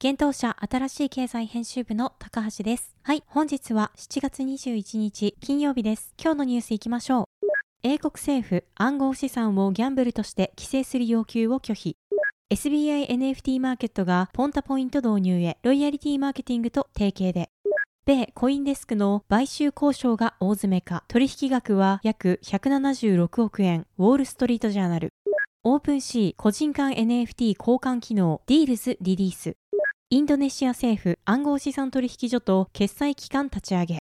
現当社新しい経済編集部の高橋です。はい、本日は7月21日金曜日です。今日のニュースいきましょう。英国政府暗号資産をギャンブルとして規制する要求を拒否。SBI NFT マーケットがポンタポイント導入へロイヤリティマーケティングと提携で。米コインデスクの買収交渉が大詰めか、取引額は約176億円、ウォールストリートジャーナル。オープンシー個人間 NFT 交換機能ディールズリリース。インドネシア政府暗号資産取引所と決済機関立ち上げ。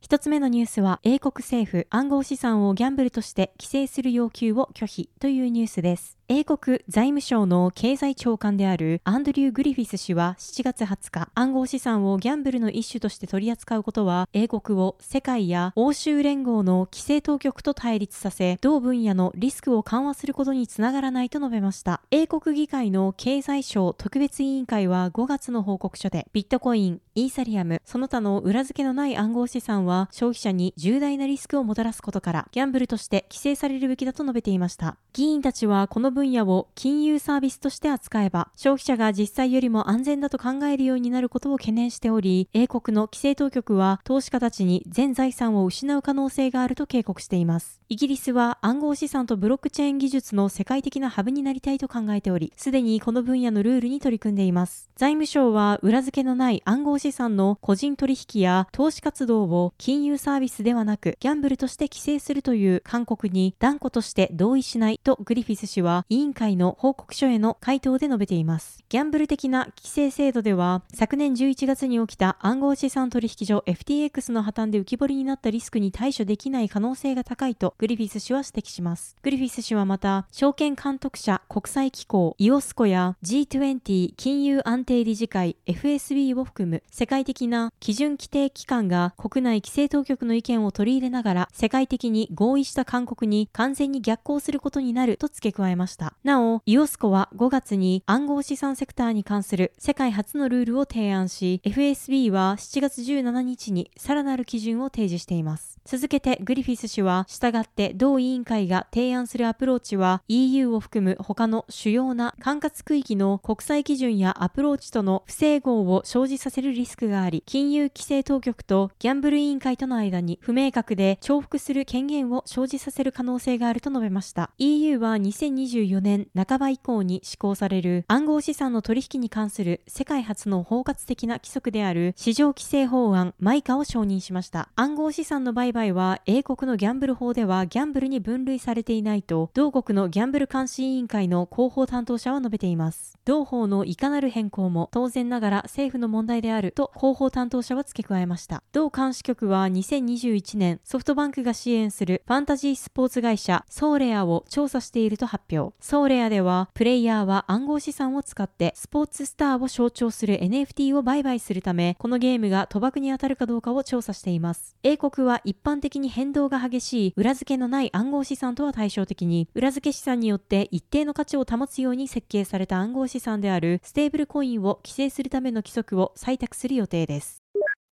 一つ目のニュースは、英国政府暗号資産をギャンブルとして規制する要求を拒否というニュースです。英国財務省の経済長官であるアンドリュー・グリフィス氏は7月20日、暗号資産をギャンブルの一種として取り扱うことは、英国を世界や欧州連合の規制当局と対立させ、同分野のリスクを緩和することにつながらないと述べました。英国議会の経済省特別委員会は5月の報告書で、ビットコイン、イーサリアム、その他の裏付けのない暗号資産は消費者に重大なリスクをもたらすことから、ギャンブルとして規制されるべきだと述べていました。議員たちはこの分野を金融サービスとして扱えば、消費者が実際よりも安全だと考えるようになることを懸念しており、英国の規制当局は投資家たちに全財産を失う可能性があると警告しています。イギリスは暗号資産とブロックチェーン技術の世界的なハブになりたいと考えており、すでにこの分野のルールに取り組んでいます。財務省は裏付けのない暗号資産の個人取引や投資活動を金融サービスではなく、ギャンブルとして規制するという勧告に断固として同意しないとグリフィス氏は委員会の報告書への回答で述べています。ギャンブル的な規制制度では、昨年11月に起きた暗号資産取引所 FTX の破綻で浮き彫りになったリスクに対処できない可能性が高いとグリフィス氏は指摘します。グリフィス氏はまた、証券監督者国際機構イオスコや G20 金融安定理事会 FSB を含む世界的な基準規定機関が国内規制当局の意見を取り入れながら世界的に合意した勧告に完全に逆行することになると付け加えました。なお、イオスコは5月に暗号資産セクターに関する世界初のルールを提案し、FSB は7月17日にさらなる基準を提示しています。続けてグリフィス氏は、従って同委員会が提案するアプローチは EU を含む他の主要な管轄区域の国際基準やアプローチとの不整合を生じさせるリスクがあり、金融規制当局とギャンブル委員会との間に不明確で重複する権限を生じさせる可能性があると述べました。EU は2024年半ば以降に施行される暗号資産の取引に関する世界初の包括的な規則である市場規制法案マイカを承認しました。暗号資産の売買は英国のギャンブル法ではギャンブルに分類されていないと同国のギャンブル監視委員会の広報担当者は述べています。同法のいかなる変更も当然ながら政府の問題であると広報担当者は付け加えました。同監視局は2021年ソフトバンクが支援するファンタジースポーツ会社ソーレアを調査していると発表。ソーレアではプレイヤーは暗号資産を使ってスポーツスターを象徴する NFT を売買するためこのゲームが賭博に当たるかどうかを調査しています。英国は一般的に変動が激しい裏付けけのない暗号資産とは対照的に裏付け資産によって一定の価値を保つように設計された暗号資産であるステーブルコインを規制するための規則を採択する予定です。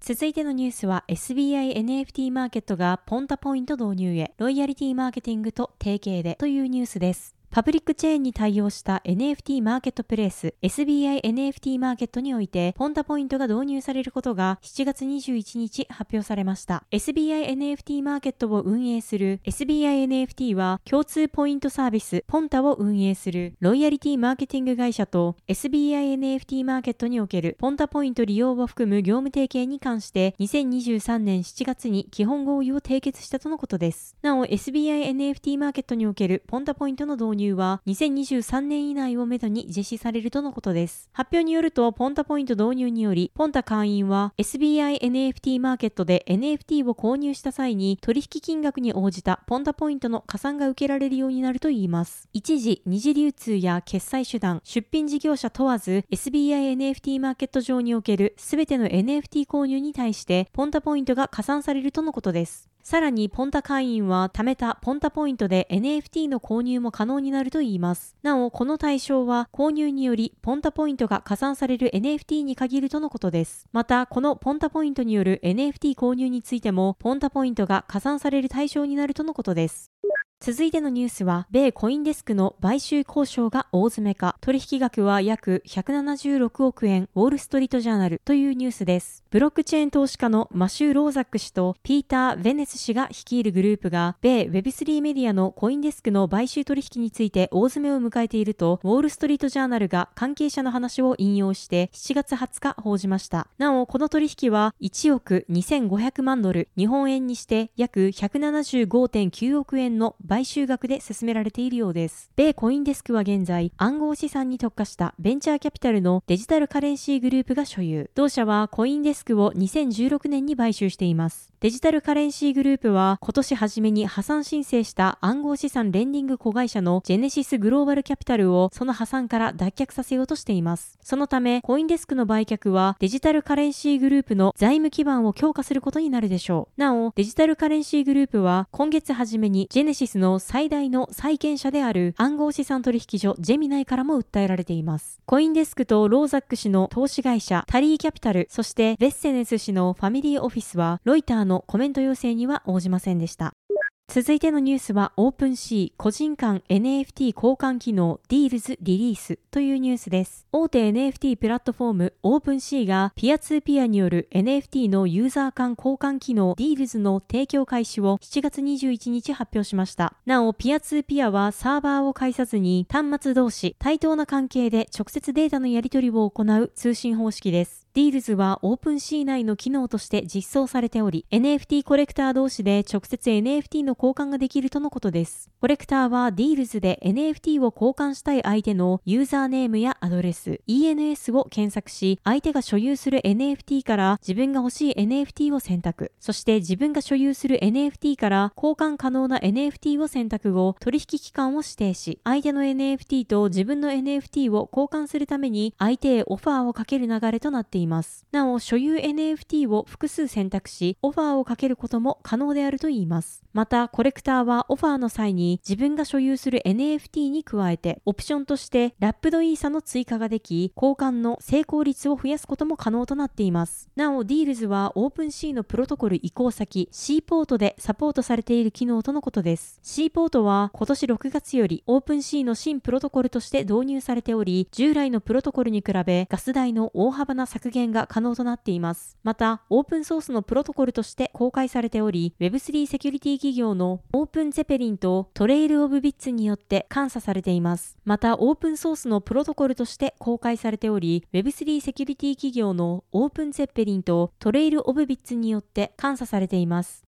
続いてのニュースは SBI NFT マーケットがポンタポイント導入へロイヤリティマーケティングと提携でというニュースです。パブリックチェーンに対応した NFT マーケットプレイス SBI NFT マーケットにおいてポンタポイントが導入されることが7月21日発表されました。SBI NFT マーケットを運営する SBI NFT は共通ポイントサービスポンタを運営するロイヤリティマーケティング会社と SBI NFT マーケットにおけるポンタポイント利用を含む業務提携に関して2023年7月に基本合意を締結したとのことです。なお SBI NFT マーケットにおけるポンタポイントの導入入は2023年以内をめどに実施されるとのことです。発表によると、ポンタポイント導入により、ポンタ会員は SBI NFT マーケットで NFT を購入した際に取引金額に応じたポンタポイントの加算が受けられるようになるといいます。一時、二次流通や決済手段、出品事業者問わず SBI NFT マーケット上におけるすべての NFT 購入に対してポンタポイントが加算されるとのことです。さらに、ポンタ会員は貯めたポンタポイントで NFT の購入も可能になるといいます。なお、この対象は購入によりポンタポイントが加算される NFT に限るとのことです。また、このポンタポイントによる NFT 購入についても、ポンタポイントが加算される対象になるとのことです。続いてのニュースは、米コインデスクの買収交渉が大詰めか、取引額は約176億円、ウォールストリートジャーナル。というニュースです。ブロックチェーン投資家のマシュー・ローザック氏とピーター・ヴェネス氏が率いるグループが、米 Web3 メディアのコインデスクの買収取引について大詰めを迎えていると、ウォールストリートジャーナルが関係者の話を引用して7月20日報じました。なお、この取引は1億2500万ドル、日本円にして約175.9億円の買収額で進められているようです。米コインデスクは現在、暗号資産に特化したベンチャーキャピタルのデジタルカレンシーグループが所有。同社はコインデスクを2016年に買収しています。デジタルカレンシーグループは今年初めに破産申請した暗号資産レンディング子会社のジェネシスグローバルキャピタルをその破産から脱却させようとしています。そのため、コインデスクの売却はデジタルカレンシーグループの財務基盤を強化することになるでしょう。なお、デジタルカレンシーグループは今月初めにジェネシスの最大の債権者である暗号資産取引所ジェミナイからも訴えられています。コインデスクとローザック氏の投資会社タリーキャピタル、そしてベッセネス氏のファミリーオフィスはロイターのコメント要請には応じませんでした。続いてのニュースは OpenSea 個人間 NFT 交換機能 Deals リリースというニュースです。大手 NFT プラットフォーム OpenC がピアツーピアによる NFT のユーザー間交換機能 Deals の提供開始を7月21日発表しました。なお、ピアツーピアはサーバーを介さずに端末同士対等な関係で直接データのやり取りを行う通信方式です。ディールズは OpenC 内の機能として実装されており、NFT コレクター同士で直接 NFT の交換ができるとのことです。コレクターは Deals で NFT を交換したい相手のユーザーネームやアドレス、ENS を検索し、相手が所有する NFT から自分が欲しい NFT を選択。そして自分が所有する NFT から交換可能な NFT を選択後、取引期間を指定し、相手の NFT と自分の NFT を交換するために相手へオファーをかける流れとなっています。います。なお、所有 NFT を複数選択し、オファーをかけることも可能であるといいます。また、コレクターはオファーの際に自分が所有する NFT に加えて、オプションとしてラップドイーサの追加ができ、交換の成功率を増やすことも可能となっています。なお、ディールズは OpenC のプロトコル移行先 C ポートでサポートされている機能とのことです。C ポートは今年6月より OpenC の新プロトコルとして導入されており、従来のプロトコルに比べガス代の大幅な削減が可能となっています。また、オープンソースのプロトコルとして公開されており、Web3 セキュリティ企業のオープンゼペリンとトレイルオブビッツによって監査されています。また、オープンソースのプロトコルとして公開されており、Web3 セキュリティ企業のオープンゼッペリンとトレイルオブビッツによって監査されています。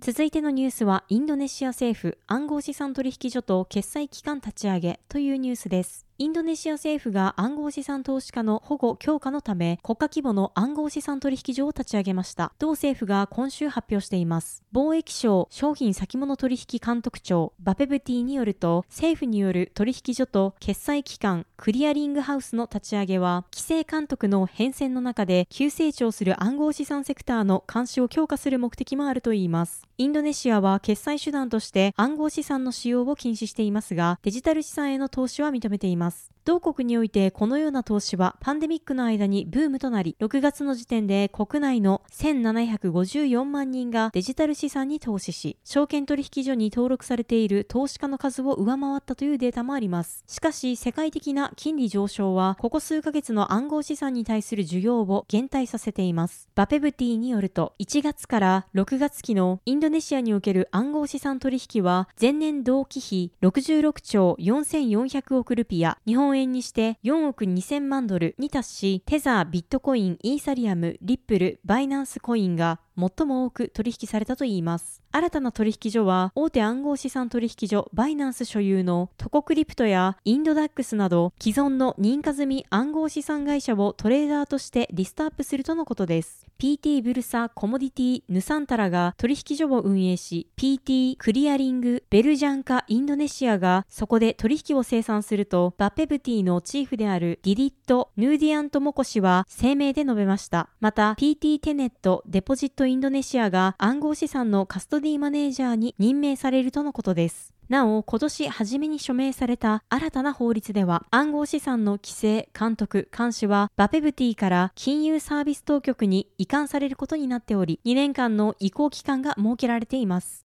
続いてのニュースは、インドネシア政府暗号資産取引所と決済機関立ち上げというニュースです。インドネシア政府が暗号資産投資家の保護強化のため国家規模の暗号資産取引所を立ち上げました。同政府が今週発表しています。貿易省商品先物取引監督庁バペブティによると政府による取引所と決済機関クリアリングハウスの立ち上げは規制監督の変遷の中で急成長する暗号資産セクターの監視を強化する目的もあるといいます。インドネシアは決済手段として暗号資産の使用を禁止していますがデジタル資産への投資は認めています。ます。同国においてこのような投資はパンデミックの間にブームとなり、6月の時点で国内の1754万人がデジタル資産に投資し、証券取引所に登録されている投資家の数を上回ったというデータもあります。しかし、世界的な金利上昇は、ここ数ヶ月の暗号資産に対する需要を減退させています。バペブティによると、1月から6月期のインドネシアにおける暗号資産取引は、前年同期比66兆4400億ルピア、日本円にして4億2000万ドルに達し、テザー、ビットコイン、イーサリアム、リップル、バイナンスコインが最も多く取引されたといいます。新たな取引所は大手暗号資産取引所バイナンス所有のトコクリプトやインドダックスなど既存の認可済み暗号資産会社をトレーダーとしてリストアップするとのことです。PT ブルサコモディティヌサンタラが取引所を運営し、PT クリアリングベルジャンカインドネシアがそこで取引を生産すると、バペブティのチーフであるディリット・ヌーディアント・モコ氏は声明で述べました。また、PT テネット・デポジット・インドネシアが暗号資産のカストディマネージャーに任命されるとのことです。なお、今年初めに署名された新たな法律では、暗号資産の規制、監督、監視は、バペブティから金融サービス当局に移管されることになっており、2年間の移行期間が設けられています。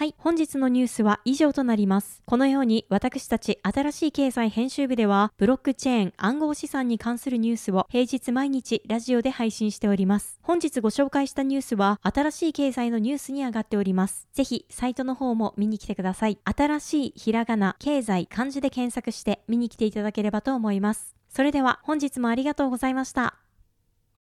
はい、本日のニュースは以上となります。このように私たち新しい経済編集部では、ブロックチェーン暗号資産に関するニュースを平日毎日ラジオで配信しております。本日ご紹介したニュースは新しい経済のニュースに上がっております。ぜひサイトの方も見に来てください。新しいひらがな、経済、漢字で検索して見に来ていただければと思います。それでは本日もありがとうございました。